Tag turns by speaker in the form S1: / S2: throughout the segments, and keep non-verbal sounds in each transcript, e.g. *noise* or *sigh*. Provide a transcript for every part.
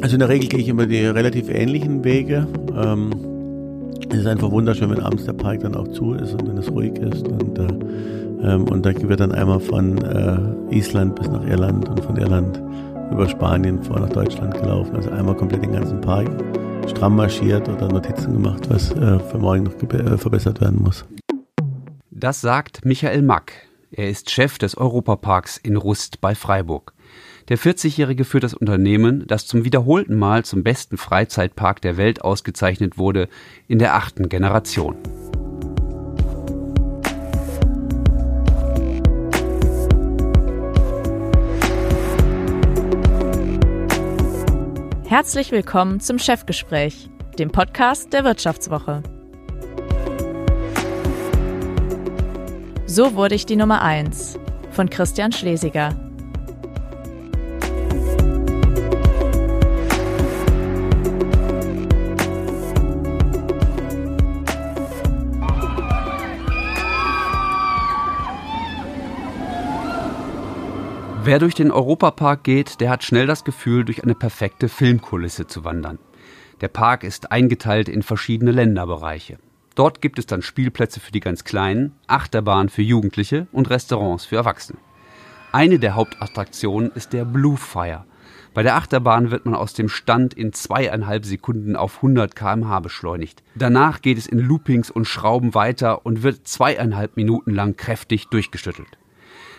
S1: Also in der Regel gehe ich immer die relativ ähnlichen Wege. Ähm, es ist einfach wunderschön, wenn abends der Park dann auch zu ist und wenn es ruhig ist. Und, äh, ähm, und da wird dann einmal von äh, Island bis nach Irland und von Irland über Spanien vor nach Deutschland gelaufen. Also einmal komplett den ganzen Park stramm marschiert oder Notizen gemacht, was äh, für morgen noch äh, verbessert werden muss.
S2: Das sagt Michael Mack. Er ist Chef des Europaparks in Rust bei Freiburg. Der 40-Jährige führt das Unternehmen, das zum wiederholten Mal zum besten Freizeitpark der Welt ausgezeichnet wurde, in der achten Generation.
S3: Herzlich willkommen zum Chefgespräch, dem Podcast der Wirtschaftswoche. So wurde ich die Nummer 1 von Christian Schlesiger.
S2: Wer durch den Europapark geht, der hat schnell das Gefühl, durch eine perfekte Filmkulisse zu wandern. Der Park ist eingeteilt in verschiedene Länderbereiche. Dort gibt es dann Spielplätze für die ganz Kleinen, Achterbahnen für Jugendliche und Restaurants für Erwachsene. Eine der Hauptattraktionen ist der Blue Fire. Bei der Achterbahn wird man aus dem Stand in zweieinhalb Sekunden auf 100 kmh beschleunigt. Danach geht es in Loopings und Schrauben weiter und wird zweieinhalb Minuten lang kräftig durchgeschüttelt.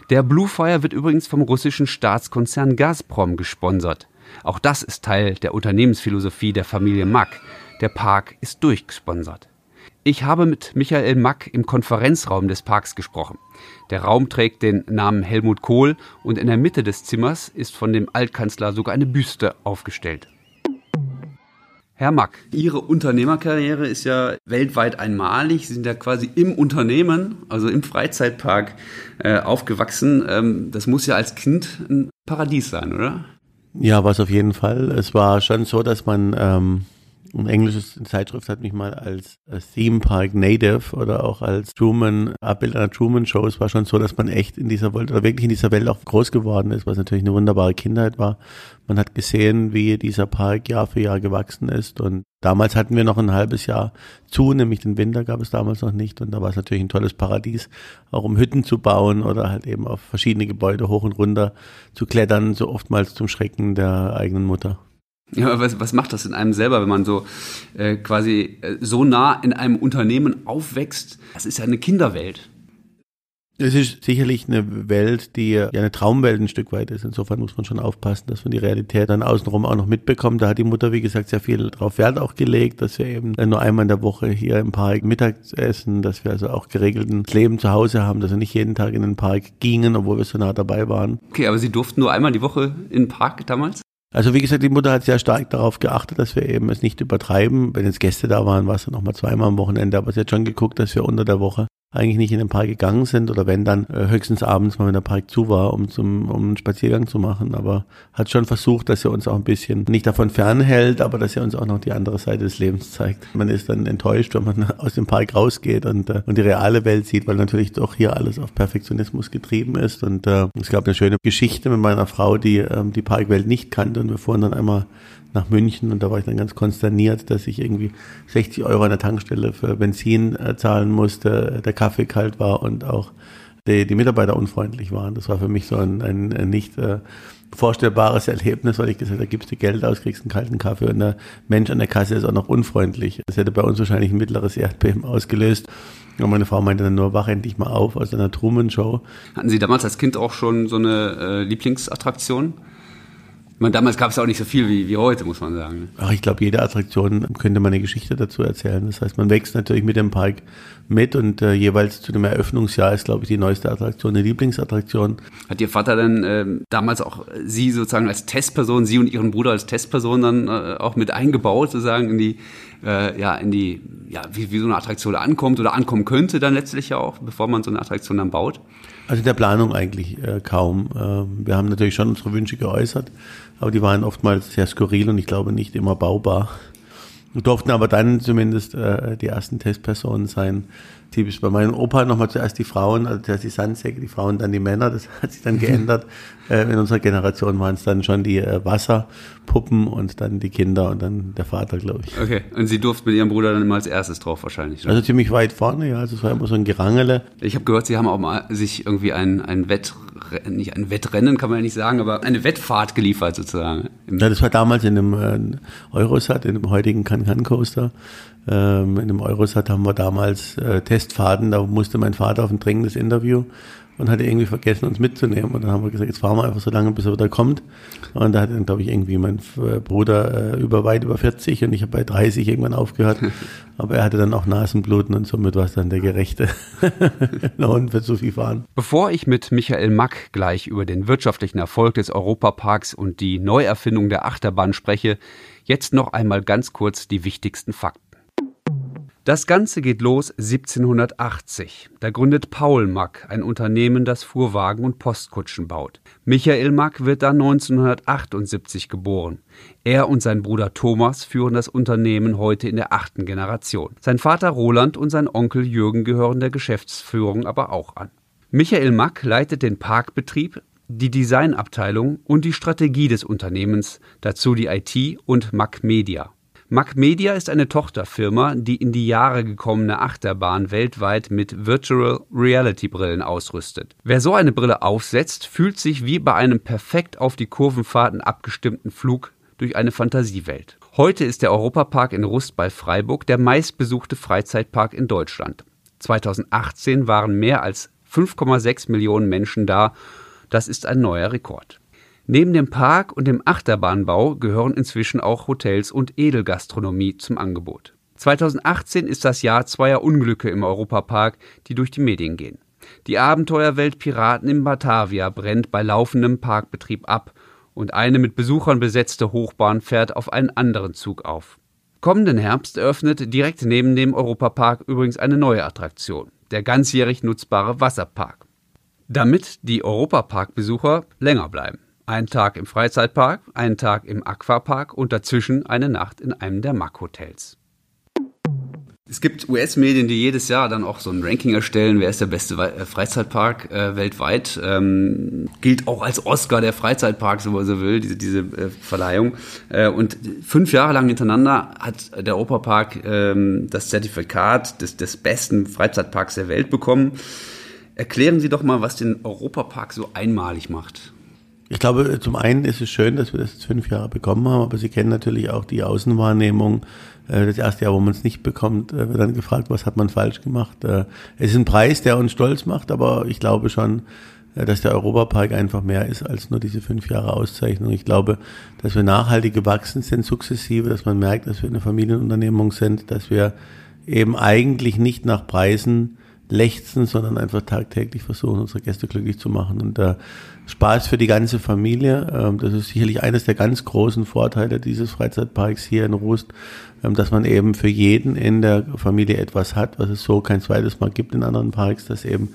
S2: Der Bluefire wird übrigens vom russischen Staatskonzern Gazprom gesponsert. Auch das ist Teil der Unternehmensphilosophie der Familie Mack. Der Park ist durchgesponsert. Ich habe mit Michael Mack im Konferenzraum des Parks gesprochen. Der Raum trägt den Namen Helmut Kohl und in der Mitte des Zimmers ist von dem Altkanzler sogar eine Büste aufgestellt. Herr Mack, Ihre Unternehmerkarriere ist ja weltweit einmalig. Sie sind ja quasi im Unternehmen, also im Freizeitpark äh, aufgewachsen. Ähm, das muss ja als Kind ein Paradies sein, oder?
S1: Ja, war es auf jeden Fall. Es war schon so, dass man ähm, ein englisches Zeitschrift hat mich mal als, als Theme Park Native oder auch als Truman, Abbild einer Truman Show. Es war schon so, dass man echt in dieser Welt oder wirklich in dieser Welt auch groß geworden ist, was natürlich eine wunderbare Kindheit war. Man hat gesehen, wie dieser Park Jahr für Jahr gewachsen ist und damals hatten wir noch ein halbes Jahr zu, nämlich den Winter gab es damals noch nicht und da war es natürlich ein tolles Paradies, auch um Hütten zu bauen oder halt eben auf verschiedene Gebäude hoch und runter zu klettern, so oftmals zum Schrecken der eigenen Mutter.
S2: Ja, was, was macht das in einem selber, wenn man so äh, quasi äh, so nah in einem Unternehmen aufwächst? Das ist ja eine Kinderwelt.
S1: Es ist sicherlich eine Welt, die ja eine Traumwelt ein Stück weit ist. Insofern muss man schon aufpassen, dass man die Realität dann außenrum auch noch mitbekommt. Da hat die Mutter, wie gesagt, sehr viel drauf Wert auch gelegt, dass wir eben nur einmal in der Woche hier im Park Mittags essen, dass wir also auch geregelten Leben zu Hause haben, dass wir nicht jeden Tag in den Park gingen, obwohl wir so nah dabei waren.
S2: Okay, aber Sie durften nur einmal die Woche in den Park damals?
S1: Also wie gesagt, die Mutter hat sehr stark darauf geachtet, dass wir eben es nicht übertreiben. Wenn jetzt Gäste da waren, war es dann nochmal zweimal am Wochenende, aber sie hat schon geguckt, dass wir unter der Woche eigentlich nicht in den Park gegangen sind oder wenn dann äh, höchstens abends mal, wenn der Park zu war, um zum um einen Spaziergang zu machen. Aber hat schon versucht, dass er uns auch ein bisschen nicht davon fernhält, aber dass er uns auch noch die andere Seite des Lebens zeigt. Man ist dann enttäuscht, wenn man *laughs* aus dem Park rausgeht und, äh, und die reale Welt sieht, weil natürlich doch hier alles auf Perfektionismus getrieben ist. Und äh, es gab eine schöne Geschichte mit meiner Frau, die ähm, die Parkwelt nicht kannte und wir fuhren dann einmal nach München und da war ich dann ganz konsterniert, dass ich irgendwie 60 Euro an der Tankstelle für Benzin äh, zahlen musste, der Kaffee kalt war und auch die, die Mitarbeiter unfreundlich waren. Das war für mich so ein, ein, nicht äh, vorstellbares Erlebnis, weil ich gesagt habe, da gibst du Geld aus, kriegst einen kalten Kaffee und der Mensch an der Kasse ist auch noch unfreundlich. Das hätte bei uns wahrscheinlich ein mittleres Erdbeben ausgelöst. Und meine Frau meinte dann nur, wach endlich mal auf aus einer Truman-Show.
S2: Hatten Sie damals als Kind auch schon so eine äh, Lieblingsattraktion? Meine, damals gab es auch nicht so viel wie, wie heute, muss man sagen. Ne?
S1: Ach, ich glaube, jede Attraktion könnte man eine Geschichte dazu erzählen. Das heißt, man wächst natürlich mit dem Park mit und äh, jeweils zu dem Eröffnungsjahr ist, glaube ich, die neueste Attraktion eine Lieblingsattraktion.
S2: Hat Ihr Vater dann äh, damals auch Sie sozusagen als Testperson, Sie und Ihren Bruder als Testperson dann äh, auch mit eingebaut, sozusagen in die, äh, ja, in die, ja, wie, wie so eine Attraktion ankommt oder ankommen könnte dann letztlich ja auch, bevor man so eine Attraktion dann baut?
S1: Also der Planung eigentlich äh, kaum. Äh, wir haben natürlich schon unsere Wünsche geäußert, aber die waren oftmals sehr skurril und ich glaube nicht immer baubar. Durften aber dann zumindest äh, die ersten Testpersonen sein, ist bei meinem Opa nochmal zuerst die Frauen, also zuerst die Sandsäcke, die Frauen, dann die Männer. Das *laughs* hat sich dann *laughs* geändert. äh, in unserer Generation waren es dann schon die äh, Wasserpuppen und dann die Kinder und dann der Vater, glaube ich.
S2: Okay, und Sie durften mit Ihrem Bruder dann immer als erstes drauf wahrscheinlich.
S1: Oder? Also ziemlich weit vorne, ja. Also es war immer so ein Gerangele.
S2: Ich habe gehört, Sie haben auch mal sich irgendwie ein, ein Wett, nicht ein Wettrennen kann man ja nicht sagen, aber eine Wettfahrt geliefert sozusagen.
S1: Ja, das war damals in dem äh, Eurosat, in dem heutigen Can-Can Coaster. Ähm, in dem Eurosat haben wir damals äh, Testfahrten, da musste mein Vater auf ein dringendes Interview und hatte irgendwie vergessen, uns mitzunehmen. Und dann haben wir gesagt, jetzt fahren wir einfach so lange, bis er wieder kommt. Und da hat dann, glaube ich, irgendwie mein äh, Bruder äh, über weit über 40 und ich habe bei 30 irgendwann aufgehört. *laughs* Aber er hatte dann auch Nasenbluten und somit war es dann der gerechte *laughs* Hund für zu viel fahren.
S2: Bevor ich mit Michael Mack gleich über den wirtschaftlichen Erfolg des Europaparks und die Neuerfindung der Achterbahn spreche, jetzt noch einmal ganz kurz die wichtigsten Fakten. Das Ganze geht los 1780. Da gründet Paul Mack ein Unternehmen, das Fuhrwagen und Postkutschen baut. Michael Mack wird dann 1978 geboren. Er und sein Bruder Thomas führen das Unternehmen heute in der achten Generation. Sein Vater Roland und sein Onkel Jürgen gehören der Geschäftsführung aber auch an. Michael Mack leitet den Parkbetrieb, die Designabteilung und die Strategie des Unternehmens, dazu die IT und Mack Media. Mac Media ist eine Tochterfirma, die in die Jahre gekommene Achterbahn weltweit mit Virtual Reality Brillen ausrüstet. Wer so eine Brille aufsetzt, fühlt sich wie bei einem perfekt auf die Kurvenfahrten abgestimmten Flug durch eine Fantasiewelt. Heute ist der Europapark in Rust bei Freiburg der meistbesuchte Freizeitpark in Deutschland. 2018 waren mehr als 5,6 Millionen Menschen da. Das ist ein neuer Rekord. Neben dem Park und dem Achterbahnbau gehören inzwischen auch Hotels und Edelgastronomie zum Angebot. 2018 ist das Jahr zweier Unglücke im Europapark, die durch die Medien gehen. Die Abenteuerwelt Piraten in Batavia brennt bei laufendem Parkbetrieb ab und eine mit Besuchern besetzte Hochbahn fährt auf einen anderen Zug auf. Kommenden Herbst eröffnet direkt neben dem Europapark übrigens eine neue Attraktion, der ganzjährig nutzbare Wasserpark. Damit die Europapark-Besucher länger bleiben. Einen Tag im Freizeitpark, einen Tag im Aquapark und dazwischen eine Nacht in einem der Mack-Hotels. Es gibt US-Medien, die jedes Jahr dann auch so ein Ranking erstellen, wer ist der beste äh, Freizeitpark äh, weltweit. Ähm, gilt auch als Oscar der Freizeitpark, so man so will, diese, diese äh, Verleihung. Äh, und fünf Jahre lang hintereinander hat der Europapark ähm, das Zertifikat des, des besten Freizeitparks der Welt bekommen. Erklären Sie doch mal, was den Europapark so einmalig macht.
S1: Ich glaube, zum einen ist es schön, dass wir das jetzt fünf Jahre bekommen haben, aber Sie kennen natürlich auch die Außenwahrnehmung. Äh, das erste Jahr, wo man es nicht bekommt, äh, wird dann gefragt, was hat man falsch gemacht. Äh, es ist ein Preis, der uns stolz macht, aber ich glaube schon, dass der Europapark einfach mehr ist als nur diese fünf Jahre Auszeichnung. Ich glaube, dass wir nachhaltig gewachsen sind, sukzessive, dass man merkt, dass wir eine Familienunternehmung sind, dass wir eben eigentlich nicht nach Preisen lechzen, sondern einfach tagtäglich versuchen, unsere Gäste glücklich zu machen. Und äh, Spaß für die ganze Familie. Ähm, das ist sicherlich eines der ganz großen Vorteile dieses Freizeitparks hier in Rust, ähm, dass man eben für jeden in der Familie etwas hat, was es so kein zweites Mal gibt in anderen Parks, dass eben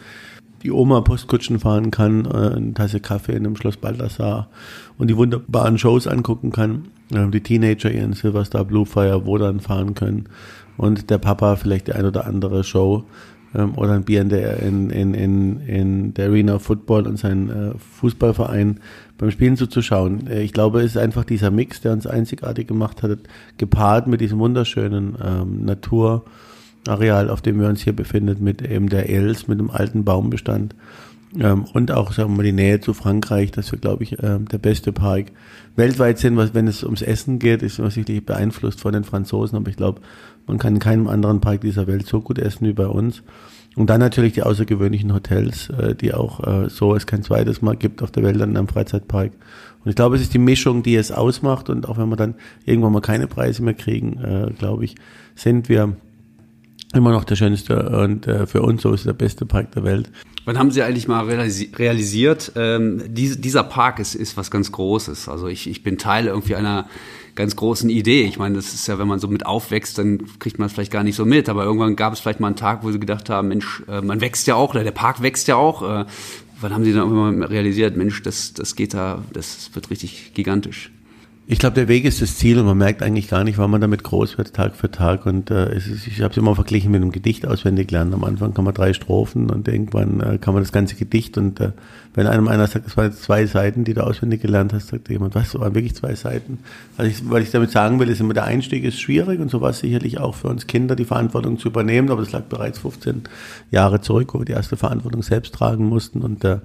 S1: die Oma Postkutschen fahren kann, äh, eine Tasse Kaffee in einem Schloss Baldassar und die wunderbaren Shows angucken kann. Ähm, die Teenager ihren Silverstar Blue Fire wo dann fahren können und der Papa vielleicht die ein oder andere Show ähm, oder ein Bier in der, in, in, in, in der Arena Football und seinen äh, Fußballverein beim Spielen zuzuschauen. Äh, ich glaube, es ist einfach dieser Mix, der uns einzigartig gemacht hat, gepaart mit diesem wunderschönen ähm, Naturareal, auf dem wir uns hier befinden, mit eben der Els, mit dem alten Baumbestand ähm, und auch sagen wir mal die Nähe zu Frankreich, dass wir, glaube ich, ähm, der beste Park weltweit sind, was wenn es ums Essen geht, ist sicherlich beeinflusst von den Franzosen, aber ich glaube, man kann in keinem anderen Park dieser Welt so gut essen wie bei uns. Und dann natürlich die außergewöhnlichen Hotels, äh, die auch äh, so es kein zweites Mal gibt auf der Welt an einem Freizeitpark. Und ich glaube, es ist die Mischung, die es ausmacht. Und auch wenn wir dann irgendwann mal keine Preise mehr kriegen, äh, glaube ich, sind wir immer noch der schönste und äh, für uns so ist der beste Park der Welt.
S2: Wann haben Sie eigentlich mal realisiert, ähm, diese, dieser Park ist, ist was ganz Großes? Also ich, ich bin Teil irgendwie einer ganz großen Idee. Ich meine, das ist ja, wenn man so mit aufwächst, dann kriegt man es vielleicht gar nicht so mit. Aber irgendwann gab es vielleicht mal einen Tag, wo sie gedacht haben, Mensch, äh, man wächst ja auch, oder der Park wächst ja auch. Äh, wann haben sie dann irgendwann mal realisiert, Mensch, das, das geht da, das wird richtig gigantisch?
S1: Ich glaube, der Weg ist das Ziel und man merkt eigentlich gar nicht, wann man damit groß wird, Tag für Tag. Und äh, es ist, ich habe es immer verglichen mit einem Gedicht auswendig lernen. Am Anfang kann man drei Strophen und irgendwann äh, kann man das ganze Gedicht. Und äh, wenn einem einer sagt, das waren jetzt zwei Seiten, die du auswendig gelernt hast, sagt jemand, was, das waren wirklich zwei Seiten. Also ich, was ich damit sagen will, ist immer, der Einstieg ist schwierig und so war es sicherlich auch für uns Kinder, die Verantwortung zu übernehmen. Aber das lag bereits 15 Jahre zurück, wo wir die erste Verantwortung selbst tragen mussten. Und äh,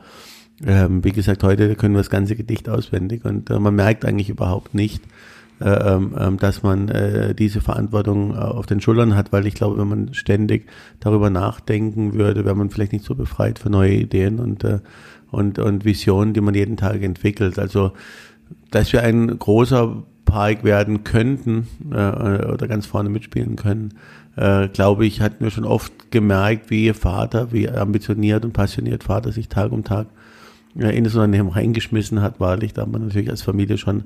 S1: ähm, wie gesagt, heute können wir das ganze Gedicht auswendig und äh, man merkt eigentlich überhaupt nicht, äh, ähm dass man äh, diese Verantwortung äh, auf den Schultern hat, weil ich glaube, wenn man ständig darüber nachdenken würde, wäre man vielleicht nicht so befreit für neue Ideen und, äh, und, und Visionen, die man jeden Tag entwickelt. Also, dass wir ein großer Park werden könnten äh, oder ganz vorne mitspielen können, äh, glaube ich, hatten wir schon oft gemerkt, wie ihr Vater, wie ambitioniert und passioniert Vater sich Tag um Tag in das Unternehmen reingeschmissen hat, wahrlich, da hat man natürlich als Familie schon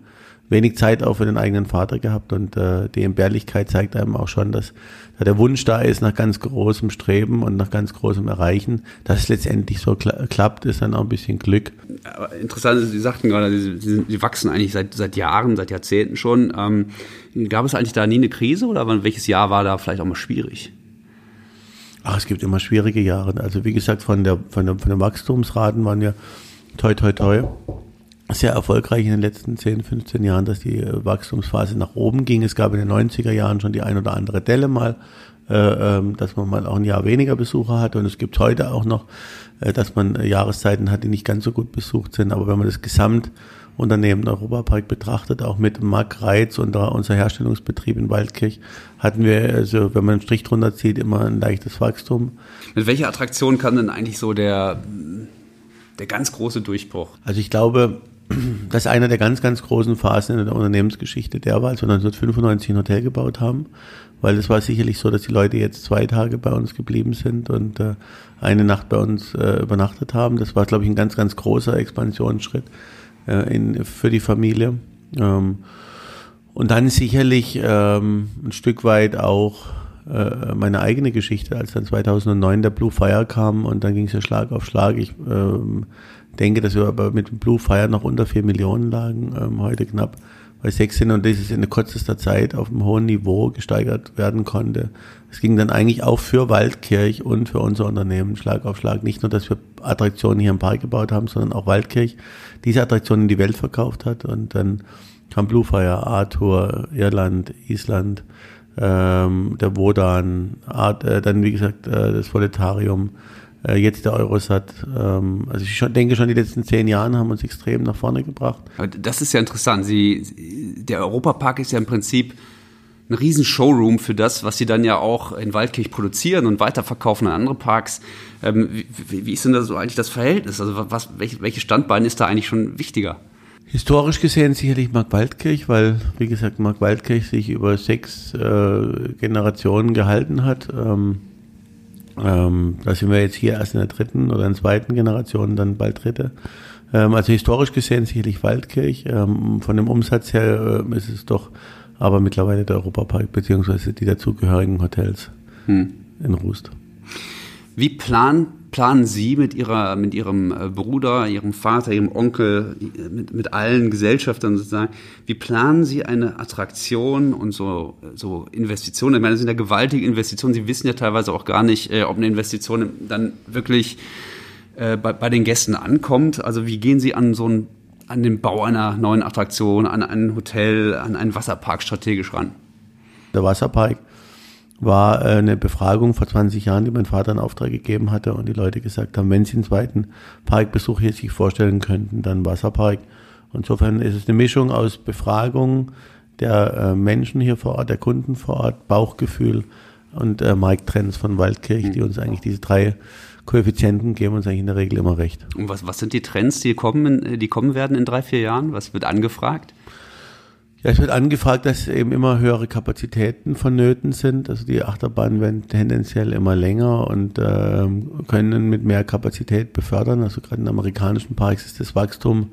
S1: wenig Zeit auch für den eigenen Vater gehabt und äh, die Entbehrlichkeit zeigt einem auch schon, dass da der Wunsch da ist nach ganz großem Streben und nach ganz großem Erreichen. Dass es letztendlich so kla klappt, ist dann auch ein bisschen Glück.
S2: Aber interessant ist, Sie sagten gerade, Sie, Sie, Sie, wachsen eigentlich seit, seit Jahren, seit Jahrzehnten schon. Ähm, gab es eigentlich da nie eine Krise oder welches Jahr war da vielleicht auch mal schwierig?
S1: Ach, es gibt immer schwierige Jahre. Also wie gesagt, von, der, von, der, von den Wachstumsraten waren ja toi, toi, toi, sehr erfolgreich in den letzten 10, 15 Jahren, dass die äh, Wachstumsphase nach oben ging. Es gab in den 90er Jahren schon die ein oder andere Delle mal, äh, ähm, dass man mal auch ein Jahr weniger Besucher hatte. Und es gibt heute auch noch, äh, dass man Jahreszeiten hat, die nicht ganz so gut besucht sind. Aber wenn man das Gesamtunternehmen Europapark betrachtet, auch mit Mark Reitz und unser Herstellungsbetrieb in Waldkirch, hatten wir, also wenn man einen Strich drunter zieht, immer ein leichtes Wachstum.
S2: Mit welcher Attraktion kann denn eigentlich so der der ganz große Durchbruch?
S1: Also ich glaube, *clears throat* dass einer der ganz, ganz großen Phasen in der Unternehmensgeschichte der war, als wir 1995 ein Hotel gebaut haben, weil es war sicherlich so, dass die Leute jetzt zwei Tage bei uns geblieben sind und äh, eine Nacht bei uns äh, übernachtet haben. Das war, glaube ich, ein ganz, ganz großer Expansionsschritt äh, in, für die Familie. Ähm, und dann sicherlich ähm, ein Stück weit auch äh, meine eigene Geschichte, als dann 2009 der Blue Fire kam und dann ging es ja Schlag auf Schlag. Ich ähm, denke, dass wir aber mit dem Blue Fire noch unter vier Millionen lagen, ähm, heute knapp bei sechs sind und dieses in kürzester Zeit auf einem hohen Niveau gesteigert werden konnte. Es ging dann eigentlich auch für Waldkirch und für unser Unternehmen Schlag auf Schlag. Nicht nur, dass wir Attraktionen hier im Park gebaut haben, sondern auch Waldkirch diese Attraktionen in die Welt verkauft hat und dann kam Blue Fire, Arthur, Irland, Island, ähm, der Wodan, Art, äh, dann wie gesagt äh, das Voletarium, äh, jetzt der Eurosat. Ähm, also ich schon, denke schon, die letzten zehn Jahre haben uns extrem nach vorne gebracht.
S2: Das ist ja interessant. Sie, der Europapark ist ja im Prinzip ein riesen Showroom für das, was sie dann ja auch in Waldkirch produzieren und weiterverkaufen an andere Parks. Ähm, wie, wie, ist denn da so eigentlich das Verhältnis? Also was, welche, welche Standbein ist da eigentlich schon wichtiger?
S1: Historisch gesehen sicherlich Mark Waldkirch, weil, wie gesagt, Mark Waldkirch sich über sechs äh, Generationen gehalten hat. Ähm, ähm, da sind wir jetzt hier erst in der dritten oder in der zweiten Generation, dann bald dritte. Ähm, also historisch gesehen sicherlich Waldkirch. Ähm, von dem Umsatz her äh, ist es doch aber mittlerweile der Europapark beziehungsweise die dazugehörigen Hotels hm. in Rust.
S2: Wie plant planen Sie mit, ihrer, mit Ihrem äh, Bruder, Ihrem Vater, Ihrem Onkel, mit, mit allen Gesellschaftern sozusagen, wie planen Sie eine Attraktion und so, so Investitionen? Ich meine, das sind ja gewaltige Investitionen. Sie wissen ja teilweise auch gar nicht, äh, ob eine Investition dann wirklich äh, bei, bei den Gästen ankommt. Also wie gehen Sie an so einen, an den Bau einer neuen Attraktion, an ein Hotel, an einen Wasserpark strategisch ran?
S1: Der Wasserpark war äh, eine Befragung vor 20 Jahren, die mein Vater in Auftrag gegeben hatte und die Leute gesagt haben, wenn sie einen zweiten Parkbesuch hier sich vorstellen könnten, dann Wasserpark. Insofern ist es eine Mischung aus Befragung der äh, Menschen hier vor Ort, der Kunden vor Ort, Bauchgefühl und äh, Markttrends von Waldkirch, die uns eigentlich diese drei Koeffizienten geben uns eigentlich in der Regel immer recht.
S2: Und was, was sind die Trends, die kommen, die kommen werden in drei, vier Jahren? Was wird angefragt?
S1: Ja, es wird angefragt, dass eben immer höhere Kapazitäten vonnöten sind. Also die Achterbahnen werden tendenziell immer länger und äh, können mit mehr Kapazität befördern. Also gerade in amerikanischen Parks ist das Wachstum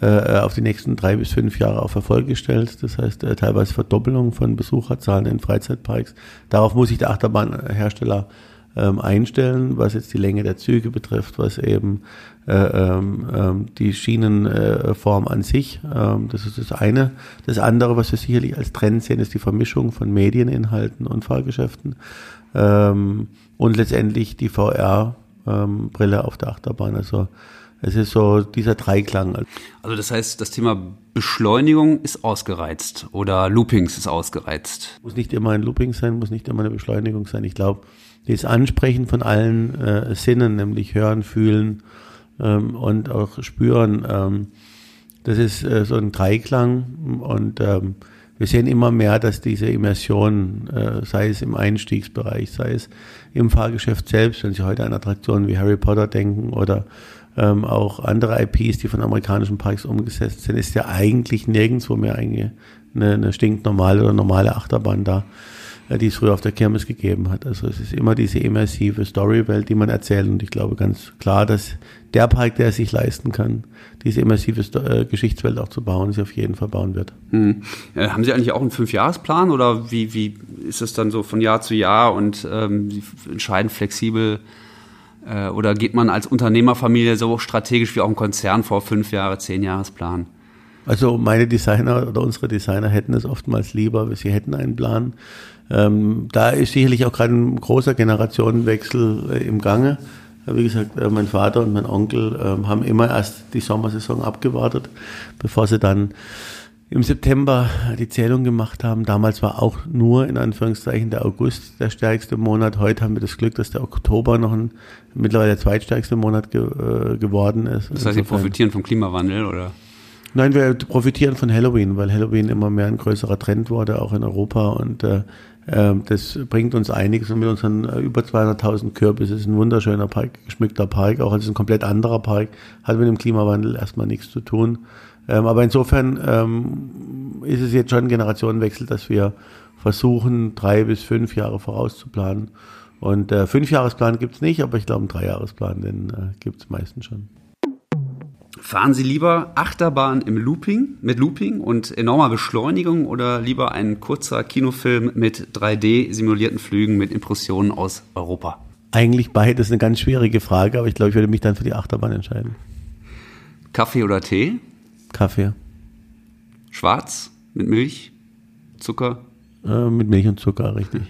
S1: äh, auf die nächsten drei bis fünf Jahre auf Erfolg gestellt. Das heißt äh, teilweise Verdoppelung von Besucherzahlen in Freizeitparks. Darauf muss sich der Achterbahnhersteller ähm, einstellen, was jetzt die Länge der Züge betrifft, was eben äh, ähm, ähm die Schienenform an sich. Ähm, das ist das eine. Das andere, was wir sicherlich als Trend sehen, ist die Vermischung von Medieninhalten und Fahrgeschäften ähm, und letztendlich die VR-Brille ähm, auf der Achterbahn. Also es ist so dieser Dreiklang.
S2: Also das heißt, das Thema Beschleunigung ist ausgereizt oder Loopings ist ausgereizt.
S1: Muss nicht immer ein Looping sein, muss nicht immer eine Beschleunigung sein. Ich glaube, das Ansprechen von allen äh, Sinnen, nämlich hören, fühlen ähm, und auch spüren, ähm, das ist äh, so ein Dreiklang und ähm, wir sehen immer mehr, dass diese Immersion, äh, sei es im Einstiegsbereich, sei es im Fahrgeschäft selbst, wenn Sie heute an Attraktionen wie Harry Potter denken oder ähm, auch andere IPs, die von amerikanischen Parks umgesetzt sind, ist ja eigentlich nirgendwo mehr eine, eine stinknormale oder normale Achterbahn da, die es früher auf der Kirmes gegeben hat. Also es ist immer diese immersive Storywelt, die man erzählt und ich glaube ganz klar, dass der Park, der es sich leisten kann, diese immersive äh, Geschichtswelt auch zu bauen, sie auf jeden Fall bauen wird.
S2: Hm. Äh, haben Sie eigentlich auch einen Fünfjahresplan oder wie, wie ist es dann so von Jahr zu Jahr und ähm, Sie entscheiden flexibel äh, oder geht man als Unternehmerfamilie so strategisch wie auch ein Konzern vor fünf Jahre, zehn Jahresplan?
S1: Also meine Designer oder unsere Designer hätten es oftmals lieber, sie hätten einen Plan. Ähm, da ist sicherlich auch gerade ein großer Generationenwechsel äh, im Gange. Wie gesagt, äh, mein Vater und mein Onkel äh, haben immer erst die Sommersaison abgewartet, bevor sie dann im September die Zählung gemacht haben. Damals war auch nur in Anführungszeichen der August der stärkste Monat. Heute haben wir das Glück, dass der Oktober noch ein mittlerweile der zweitstärkste Monat ge, äh, geworden ist.
S2: Das heißt, Sie profitieren vom Klimawandel oder?
S1: Nein, wir profitieren von Halloween, weil Halloween immer mehr ein größerer Trend wurde, auch in Europa und äh, ähm, das bringt uns einiges und mit unseren äh, über 200.000 Kürbis ist ein wunderschöner Park, geschmückter Park, auch als ein komplett anderer Park, hat mit dem Klimawandel erstmal nichts zu tun. Ähm, aber insofern ähm, ist es jetzt schon ein Generationenwechsel, dass wir versuchen, drei bis fünf Jahre vorauszuplanen. Und äh, Fünfjahresplan gibt es nicht, aber ich glaube, einen Dreijahresplan, den äh, gibt es meistens schon.
S2: Fahren Sie lieber Achterbahn im Looping, mit Looping und enormer Beschleunigung oder lieber ein kurzer Kinofilm mit 3D-simulierten Flügen mit Impressionen aus Europa?
S1: Eigentlich beides eine ganz schwierige Frage, aber ich glaube, ich würde mich dann für die Achterbahn entscheiden.
S2: Kaffee oder Tee?
S1: Kaffee.
S2: Schwarz? Mit Milch? Zucker?
S1: Äh, mit Milch und Zucker, richtig.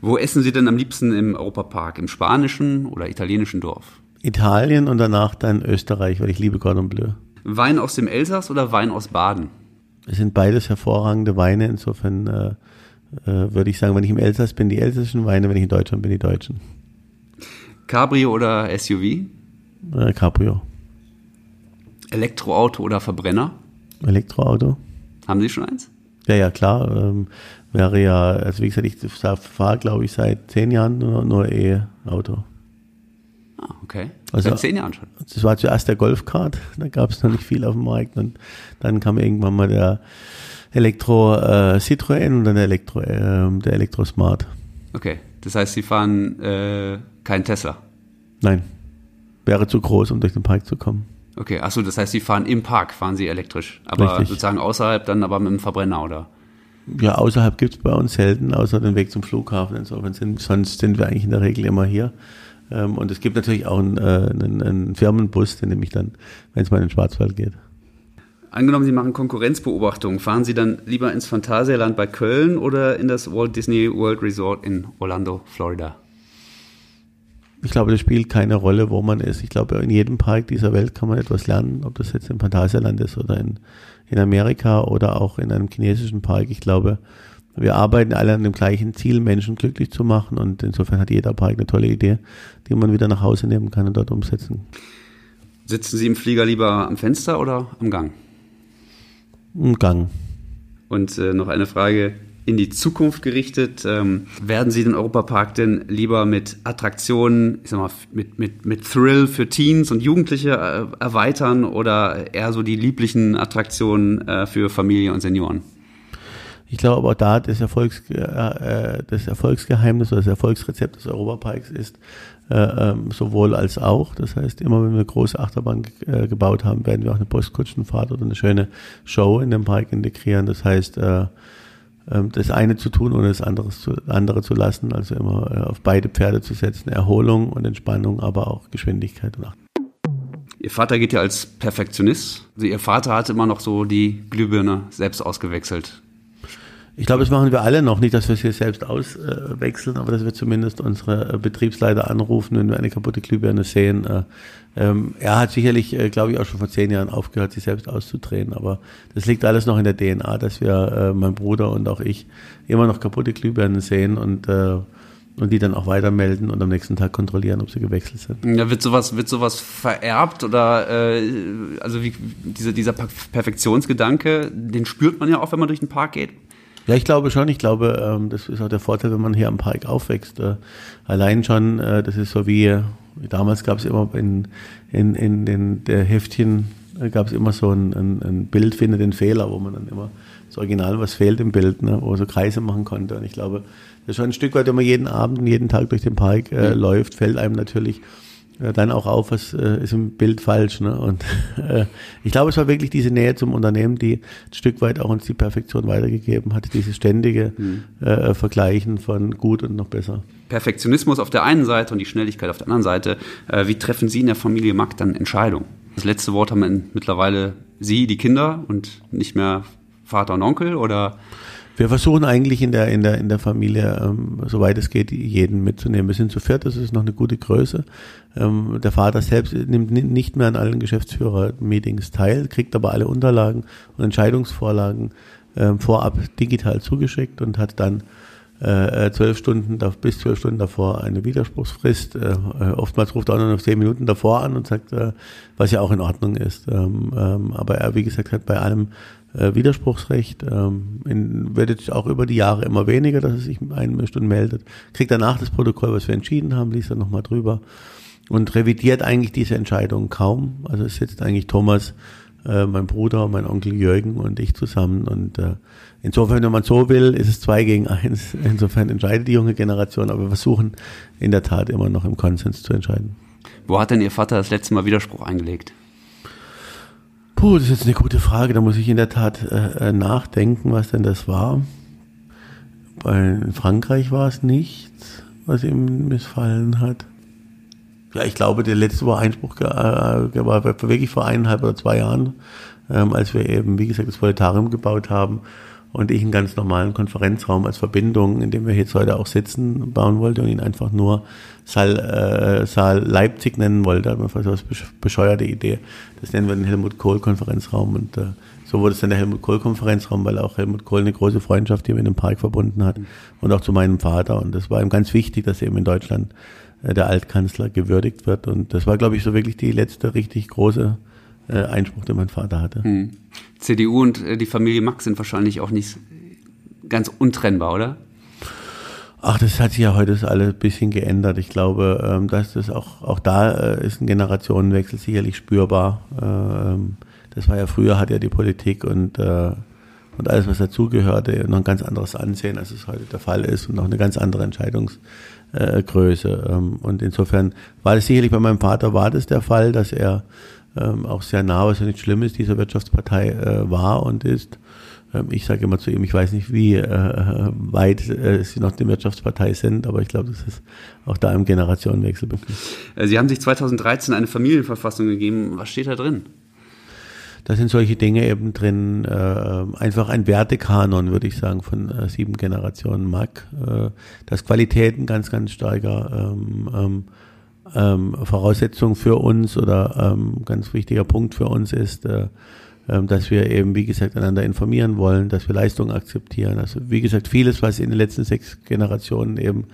S2: Wo essen Sie denn am liebsten im Europapark? Im spanischen oder italienischen Dorf?
S1: Italien und danach dann Österreich, weil ich liebe Cordon Bleu.
S2: Wein aus dem Elsass oder Wein aus Baden?
S1: Es sind beides hervorragende Weine. Insofern äh, äh, würde ich sagen, wenn ich im Elsass bin, die elsässischen Weine, wenn ich in Deutschland bin, die deutschen.
S2: Cabrio oder SUV?
S1: Äh, Cabrio.
S2: Elektroauto oder Verbrenner?
S1: Elektroauto.
S2: Haben Sie schon eins?
S1: Ja, ja, klar. Ähm, wäre ja, also wie gesagt, ich fahre, glaube ich, seit zehn Jahren nur, nur E-Auto.
S2: Ah, okay.
S1: Also, seit zehn Jahren schon. Das war zuerst der Golfkart, da gab es noch nicht viel auf dem Markt. Und dann kam irgendwann mal der Elektro äh, Citroën und dann der Elektro, äh, der Elektro Smart.
S2: Okay, das heißt, Sie fahren äh, kein Tesla?
S1: Nein, wäre zu groß, um durch den Park zu kommen.
S2: Okay, achso, das heißt, Sie fahren im Park, fahren Sie elektrisch, aber Richtig. sozusagen außerhalb dann aber mit einem Verbrenner, oder?
S1: Ja, außerhalb gibt es bei uns selten, außer den Weg zum Flughafen. Insofern sind, sonst sind wir eigentlich in der Regel immer hier. Ähm, und es gibt natürlich auch einen, äh, einen, einen Firmenbus, den nehme ich dann, wenn es mal in den Schwarzwald geht.
S2: Angenommen, Sie machen Konkurrenzbeobachtungen, fahren Sie dann lieber ins Phantasialand bei Köln oder in das Walt Disney World Resort in Orlando, Florida?
S1: Ich glaube, das spielt keine Rolle, wo man ist. Ich glaube, in jedem Park dieser Welt kann man etwas lernen, ob das jetzt im Phantasialand ist oder in, in Amerika oder auch in einem chinesischen Park. Ich glaube, wir arbeiten alle an dem gleichen Ziel, Menschen glücklich zu machen und insofern hat jeder Park eine tolle Idee, die man wieder nach Hause nehmen kann und dort umsetzen.
S2: Sitzen Sie im Flieger lieber am Fenster oder am Gang?
S1: Im Gang.
S2: Und äh, noch eine Frage, in die Zukunft gerichtet. Ähm, werden Sie den Europapark denn lieber mit Attraktionen, ich sag mal, mit, mit, mit Thrill für Teens und Jugendliche äh, erweitern oder eher so die lieblichen Attraktionen äh, für Familie und Senioren?
S1: Ich glaube aber da das, Erfolgs, äh, äh, das Erfolgsgeheimnis oder das Erfolgsrezept des Europaparks ist äh, ähm, sowohl als auch. Das heißt, immer wenn wir große Achterbahn äh, gebaut haben, werden wir auch eine Postkutschenfahrt oder eine schöne Show in den Park integrieren. Das heißt, äh, ähm, das eine zu tun, ohne das andere zu, andere zu lassen. Also immer äh, auf beide Pferde zu setzen. Erholung und Entspannung, aber auch Geschwindigkeit und Achtung.
S2: Ihr Vater geht ja als Perfektionist. Also Ihr Vater hat immer noch so die Glühbirne selbst ausgewechselt.
S1: Ich glaube, das machen wir alle noch nicht, dass wir es hier selbst auswechseln, aber dass wir zumindest unsere äh, Betriebsleiter anrufen, wenn wir eine kaputte Glühbirne sehen. Äh, ähm, er hat sicherlich, äh, glaube ich, auch schon vor zehn Jahren aufgehört, sich selbst auszudrehen, aber das liegt alles noch in der DNA, dass wir, mein Bruder und auch ich, immer noch kaputte Glühbirnen sehen und und die dann auch weitermelden und am nächsten Tag kontrollieren, ob sie gewechselt sind.
S2: Ja, wird sowas, wird sowas vererbt oder äh, also wie dieser, dieser Perfektionsgedanke, den spürt man ja auch, wenn man durch den Park geht.
S1: Ja, ich glaube schon. Ich glaube, ähm, das ist auch der Vorteil, wenn man hier am Park aufwächst. Äh, allein schon, äh, das ist so wie, damals gab es immer in, in, in den der Heftchen, äh, gab es immer so ein, ein, ein Bild, finde den Fehler, wo man dann immer das Original, was fehlt im Bild, ne, wo man so Kreise machen konnte. Und ich glaube, das ist schon ein Stück weit, wenn man jeden Abend und jeden Tag durch den Park äh, mhm. läuft, fällt einem natürlich dann auch auf, was äh, ist im Bild falsch. Ne? Und *laughs* äh, ich glaube, es war wirklich diese Nähe zum Unternehmen, die ein Stück weit auch uns die Perfektion weitergegeben hat, dieses ständige mhm. äh, Vergleichen von gut und noch besser.
S2: Perfektionismus auf der einen Seite und die Schnelligkeit auf der anderen Seite. Äh, wie treffen Sie in der Familie Mack dann Entscheidungen? Das letzte Wort haben mittlerweile Sie, die Kinder, und nicht mehr Vater und Onkel oder?
S1: Wir versuchen eigentlich in der, in der, in der Familie, ähm, soweit es geht, jeden mitzunehmen. Wir sind zu viert, das ist noch eine gute Größe. Ähm, der Vater selbst nimmt nicht mehr an allen Geschäftsführer-Meetings teil, kriegt aber alle Unterlagen und Entscheidungsvorlagen ähm, vorab digital zugeschickt und hat dann äh, zwölf Stunden bis zwölf Stunden davor eine Widerspruchsfrist. Äh, äh, oftmals ruft er auch noch zehn Minuten davor an und sagt, äh, was ja auch in Ordnung ist. Ähm, ähm, aber er, wie gesagt, hat bei allem äh, Widerspruchsrecht, ähm, in, wird jetzt auch über die Jahre immer weniger, dass er sich eine Stunde meldet, kriegt danach das Protokoll, was wir entschieden haben, liest dann nochmal drüber und revidiert eigentlich diese Entscheidung kaum. Also es sitzt eigentlich Thomas, äh, mein Bruder, mein Onkel Jürgen und ich zusammen und äh, insofern, wenn man so will, ist es zwei gegen eins. *laughs* Insofern entscheidet die junge Generation, aber wir versuchen in der Tat immer noch im Konsens zu entscheiden.
S2: Wo hat denn Ihr Vater das letzte Mal Widerspruch eingelegt?
S1: Puh, das ist jetzt eine gute Frage. Da muss ich in der Tat äh, äh nachdenken, was denn das war. Bei Frankreich war es nichts, was ihm missfallen hat. Ja, ich glaube, der letzte war Einspruch äh, war wirklich vor eineinhalb oder zwei Jahren, ähm, als wir eben, wie gesagt, das Proletarium gebaut haben und ich einen ganz normalen Konferenzraum als Verbindung, in dem wir jetzt heute auch sitzen, bauen wollte und ihn einfach nur Saal, äh, Saal Leipzig nennen wollte. Da hat man fast so eine bescheuerte Idee. Das nennen wir den Helmut Kohl Konferenzraum und äh, so wurde es dann der Helmut Kohl Konferenzraum, weil auch Helmut Kohl eine große Freundschaft hier mit dem Park verbunden hat und auch zu meinem Vater und das war ihm ganz wichtig, dass eben in Deutschland äh, der Altkanzler gewürdigt wird und das war, glaube ich, so wirklich die letzte richtig große äh, Einspruch, den mein Vater hatte. Hm.
S2: CDU und äh, die Familie Max sind wahrscheinlich auch nicht ganz untrennbar, oder?
S1: Ach, das hat sich ja heute alles ein bisschen geändert. Ich glaube, ähm, dass das auch, auch da äh, ist ein Generationenwechsel sicherlich spürbar. Ähm, das war ja früher, hat ja die Politik und, äh, und alles, was dazugehörte, noch ein ganz anderes Ansehen, als es heute der Fall ist und noch eine ganz andere Entscheidungsgröße. Ähm, und insofern war das sicherlich bei meinem Vater war das der Fall, dass er ähm, auch sehr nah, was ja nicht schlimm ist, dieser Wirtschaftspartei äh, war und ist. Ähm, ich sage immer zu ihm, ich weiß nicht, wie äh, weit äh, Sie noch die Wirtschaftspartei sind, aber ich glaube, das ist auch da im Generationenwechsel.
S2: Äh, Sie haben sich 2013 eine Familienverfassung gegeben. Was steht da drin?
S1: Da sind solche Dinge eben drin, äh, einfach ein Wertekanon, würde ich sagen, von äh, sieben Generationen Mack, äh, dass Qualitäten ganz, ganz starker ähm, ähm, ähm, Voraussetzung für uns oder ähm, ganz wichtiger Punkt für uns ist, äh, ähm, dass wir eben, wie gesagt, einander informieren wollen, dass wir Leistungen akzeptieren. Also wie gesagt, vieles, was in den letzten sechs Generationen eben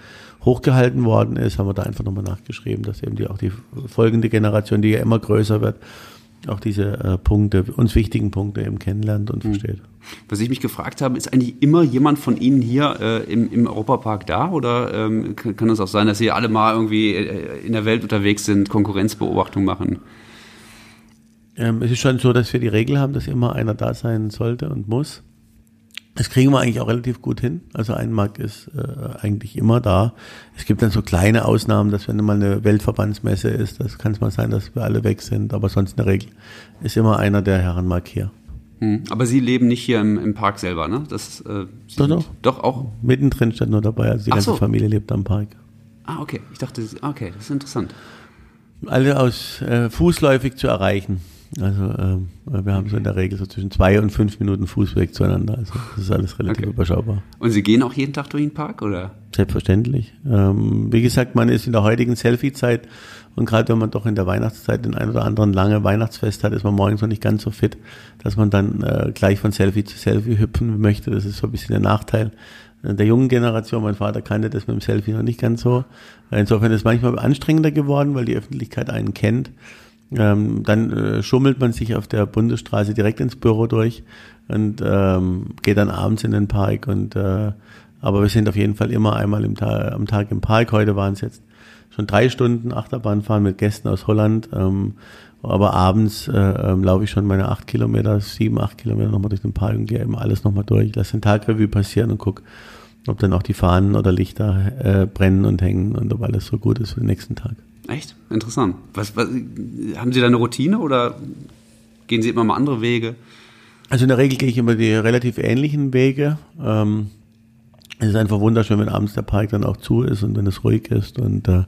S1: hochgehalten worden ist, haben wir da einfach nochmal nachgeschrieben, dass eben die, auch die folgende Generation, die ja immer größer wird, auch diese äh, Punkte, uns wichtigen Punkte eben kennenlernt und mhm. versteht.
S2: Was ich mich gefragt habe, ist eigentlich immer jemand von Ihnen hier äh, im, im Europapark da oder ähm, kann es auch sein, dass Sie alle mal irgendwie äh, in der Welt unterwegs sind, Konkurrenzbeobachtung machen?
S1: Ähm, es ist schon so, dass wir die Regel haben, dass immer einer da sein sollte und muss. Das kriegen wir eigentlich auch relativ gut hin. Also ein Markt ist äh, eigentlich immer da. Es gibt dann so kleine Ausnahmen, dass wenn mal eine Weltverbandsmesse ist, das kann es mal sein, dass wir alle weg sind. Aber sonst in der Regel ist immer einer der Herren Mark hier.
S2: Hm. Aber Sie leben nicht hier im, im Park selber, ne? Das,
S1: äh, doch, doch.
S2: Doch auch?
S1: Mittendrin stand nur dabei, also die Ach ganze so. Familie lebt am Park.
S2: Ah, okay. Ich dachte, okay, das ist interessant.
S1: Alle aus äh, fußläufig zu erreichen. Also ähm, wir haben so in der Regel so zwischen zwei und fünf Minuten Fußweg zueinander. Also das ist alles relativ okay. überschaubar.
S2: Und Sie gehen auch jeden Tag durch den Park, oder?
S1: Selbstverständlich. Ähm, wie gesagt, man ist in der heutigen Selfie-Zeit und gerade wenn man doch in der Weihnachtszeit den ein oder anderen lange Weihnachtsfest hat, ist man morgens noch nicht ganz so fit, dass man dann äh, gleich von Selfie zu Selfie hüpfen möchte. Das ist so ein bisschen der Nachteil der jungen Generation. Mein Vater kannte das mit dem Selfie noch nicht ganz so. Insofern ist es manchmal anstrengender geworden, weil die Öffentlichkeit einen kennt. Ähm, dann äh, schummelt man sich auf der Bundesstraße direkt ins Büro durch und ähm, geht dann abends in den Park. Und äh, aber wir sind auf jeden Fall immer einmal im Tag, am Tag im Park. Heute waren es jetzt schon drei Stunden Achterbahn fahren mit Gästen aus Holland. Ähm, aber abends äh, ähm, laufe ich schon meine acht Kilometer, sieben, acht Kilometer nochmal durch den Park und gehe eben alles nochmal durch. Lass den Tagrevue passieren und guck, ob dann auch die Fahnen oder Lichter äh, brennen und hängen und ob alles so gut ist für den nächsten Tag.
S2: Echt? Interessant. Was, was, haben Sie da eine Routine oder gehen Sie immer mal andere Wege?
S1: Also in der Regel gehe ich immer die relativ ähnlichen Wege. Ähm, es ist einfach wunderschön, wenn abends der Park dann auch zu ist und wenn es ruhig ist und äh,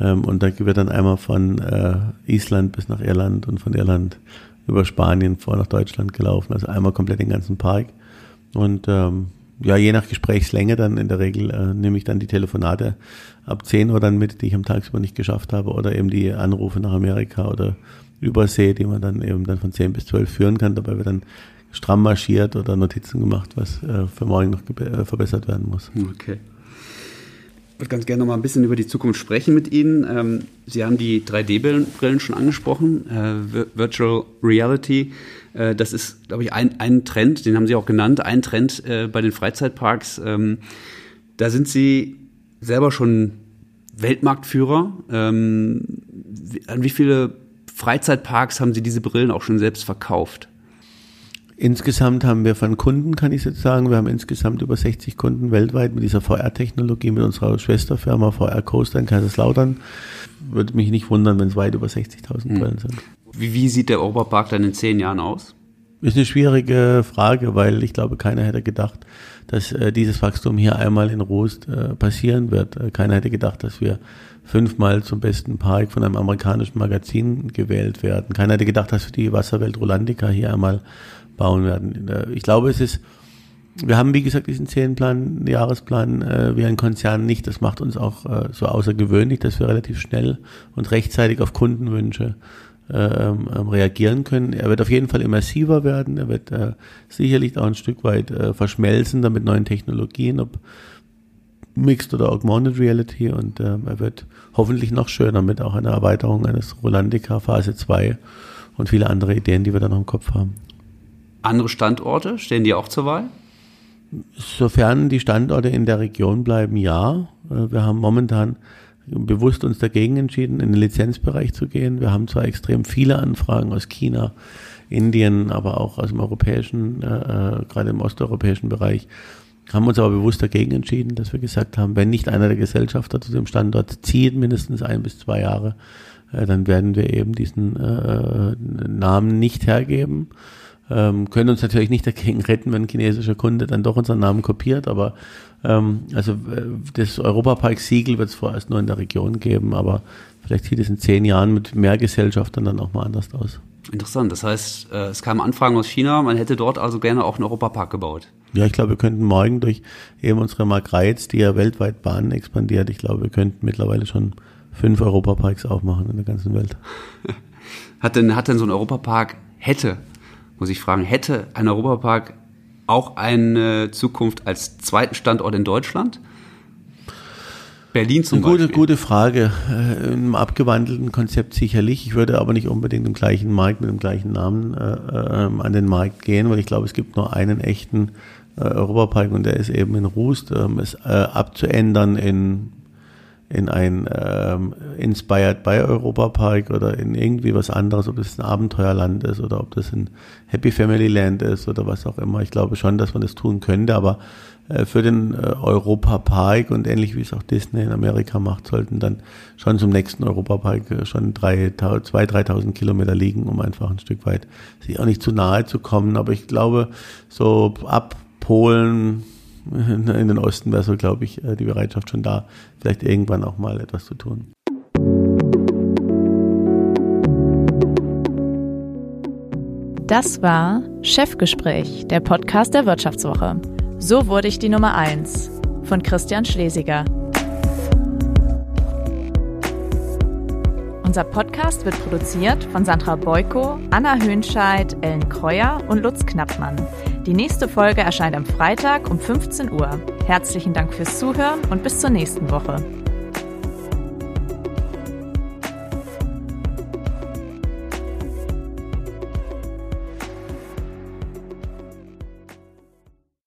S1: ähm, und da wird dann einmal von äh, Island bis nach Irland und von Irland über Spanien vor nach Deutschland gelaufen. Also einmal komplett den ganzen Park. Und ähm, ja, je nach Gesprächslänge dann in der Regel äh, nehme ich dann die Telefonate ab 10 Uhr dann mit, die ich am Tagsüber nicht geschafft habe, oder eben die Anrufe nach Amerika oder Übersee, die man dann eben dann von 10 bis 12 führen kann. Dabei wird dann stramm marschiert oder Notizen gemacht, was äh, für morgen noch äh, verbessert werden muss.
S2: Okay. Ich würde ganz gerne noch mal ein bisschen über die Zukunft sprechen mit Ihnen. Ähm, Sie haben die 3D-Brillen schon angesprochen, äh, Virtual Reality. Äh, das ist, glaube ich, ein, ein Trend, den haben Sie auch genannt, ein Trend äh, bei den Freizeitparks. Ähm, da sind Sie selber schon Weltmarktführer. Ähm, an wie viele Freizeitparks haben Sie diese Brillen auch schon selbst verkauft?
S1: Insgesamt haben wir von Kunden, kann ich jetzt sagen, wir haben insgesamt über 60 Kunden weltweit mit dieser VR-Technologie, mit unserer Schwesterfirma VR Coaster in Kaiserslautern. Würde mich nicht wundern, wenn es weit über 60.000 mhm. Brillen sind.
S2: Wie, wie sieht der Europapark dann in zehn Jahren aus?
S1: Ist eine schwierige Frage, weil ich glaube, keiner hätte gedacht, dass äh, dieses Wachstum hier einmal in Rost äh, passieren wird. Äh, keiner hätte gedacht, dass wir fünfmal zum besten Park von einem amerikanischen Magazin gewählt werden. Keiner hätte gedacht, dass wir die Wasserwelt Rolandica hier einmal bauen werden. Ich glaube, es ist, wir haben wie gesagt diesen Zehn-Plan, Jahresplan äh, wie ein Konzern nicht. Das macht uns auch äh, so außergewöhnlich, dass wir relativ schnell und rechtzeitig auf Kundenwünsche äh, ähm, reagieren können. Er wird auf jeden Fall immersiver werden. Er wird äh, sicherlich auch ein Stück weit äh, verschmelzen mit neuen Technologien, ob Mixed oder Augmented Reality und äh, er wird hoffentlich noch schöner mit auch einer Erweiterung eines Rolandica Phase 2 und viele andere Ideen, die wir dann noch im Kopf haben.
S2: Andere Standorte, stehen die auch zur Wahl?
S1: Sofern die Standorte in der Region bleiben, ja. Äh, wir haben momentan bewusst uns dagegen entschieden, in den Lizenzbereich zu gehen. Wir haben zwar extrem viele Anfragen aus China, Indien, aber auch aus dem europäischen, äh, äh, gerade im osteuropäischen Bereich, haben uns aber bewusst dagegen entschieden, dass wir gesagt haben, wenn nicht einer der Gesellschafter zu dem Standort zieht, mindestens ein bis zwei Jahre, äh, dann werden wir eben diesen äh, Namen nicht hergeben. Ähm, können uns natürlich nicht dagegen retten, wenn ein chinesischer Kunde dann doch unseren Namen kopiert, aber ähm, also äh, das Europapark-Siegel wird es vorerst nur in der Region geben, aber vielleicht sieht es in zehn Jahren mit mehr Gesellschaftern dann auch mal anders aus.
S2: Interessant, das heißt, äh, es kamen Anfragen aus China, man hätte dort also gerne auch einen Europapark gebaut.
S1: Ja, ich glaube, wir könnten morgen durch eben unsere Mark Reiz, die ja weltweit Bahnen expandiert, ich glaube, wir könnten mittlerweile schon fünf Europaparks aufmachen in der ganzen Welt. *laughs*
S2: hat denn, hat denn so ein Europapark, hätte muss ich fragen, hätte ein Europapark auch eine Zukunft als zweiten Standort in Deutschland? Berlin zum
S1: Eine gute, gute Frage. Äh, Im abgewandelten Konzept sicherlich. Ich würde aber nicht unbedingt im gleichen Markt mit dem gleichen Namen äh, äh, an den Markt gehen, weil ich glaube, es gibt nur einen echten äh, Europapark und der ist eben in Rust. Ähm, es äh, abzuändern in in ein ähm, Inspired by Europa Park oder in irgendwie was anderes, ob das ein Abenteuerland ist oder ob das ein Happy Family Land ist oder was auch immer. Ich glaube schon, dass man das tun könnte, aber äh, für den äh, Europa Park und ähnlich wie es auch Disney in Amerika macht, sollten dann schon zum nächsten Europa Park äh, schon drei, zwei, dreitausend Kilometer liegen, um einfach ein Stück weit sich auch nicht zu nahe zu kommen. Aber ich glaube, so ab Polen, *laughs* in den Osten wäre so, glaube ich, die Bereitschaft schon da, vielleicht irgendwann auch mal etwas zu tun.
S3: Das war Chefgespräch, der Podcast der Wirtschaftswoche. So wurde ich die Nummer 1 von Christian Schlesiger. Unser Podcast wird produziert von Sandra Beuko, Anna Höhnscheid, Ellen Kreuer und Lutz Knappmann. Die nächste Folge erscheint am Freitag um 15 Uhr. Herzlichen Dank fürs Zuhören und bis zur nächsten Woche.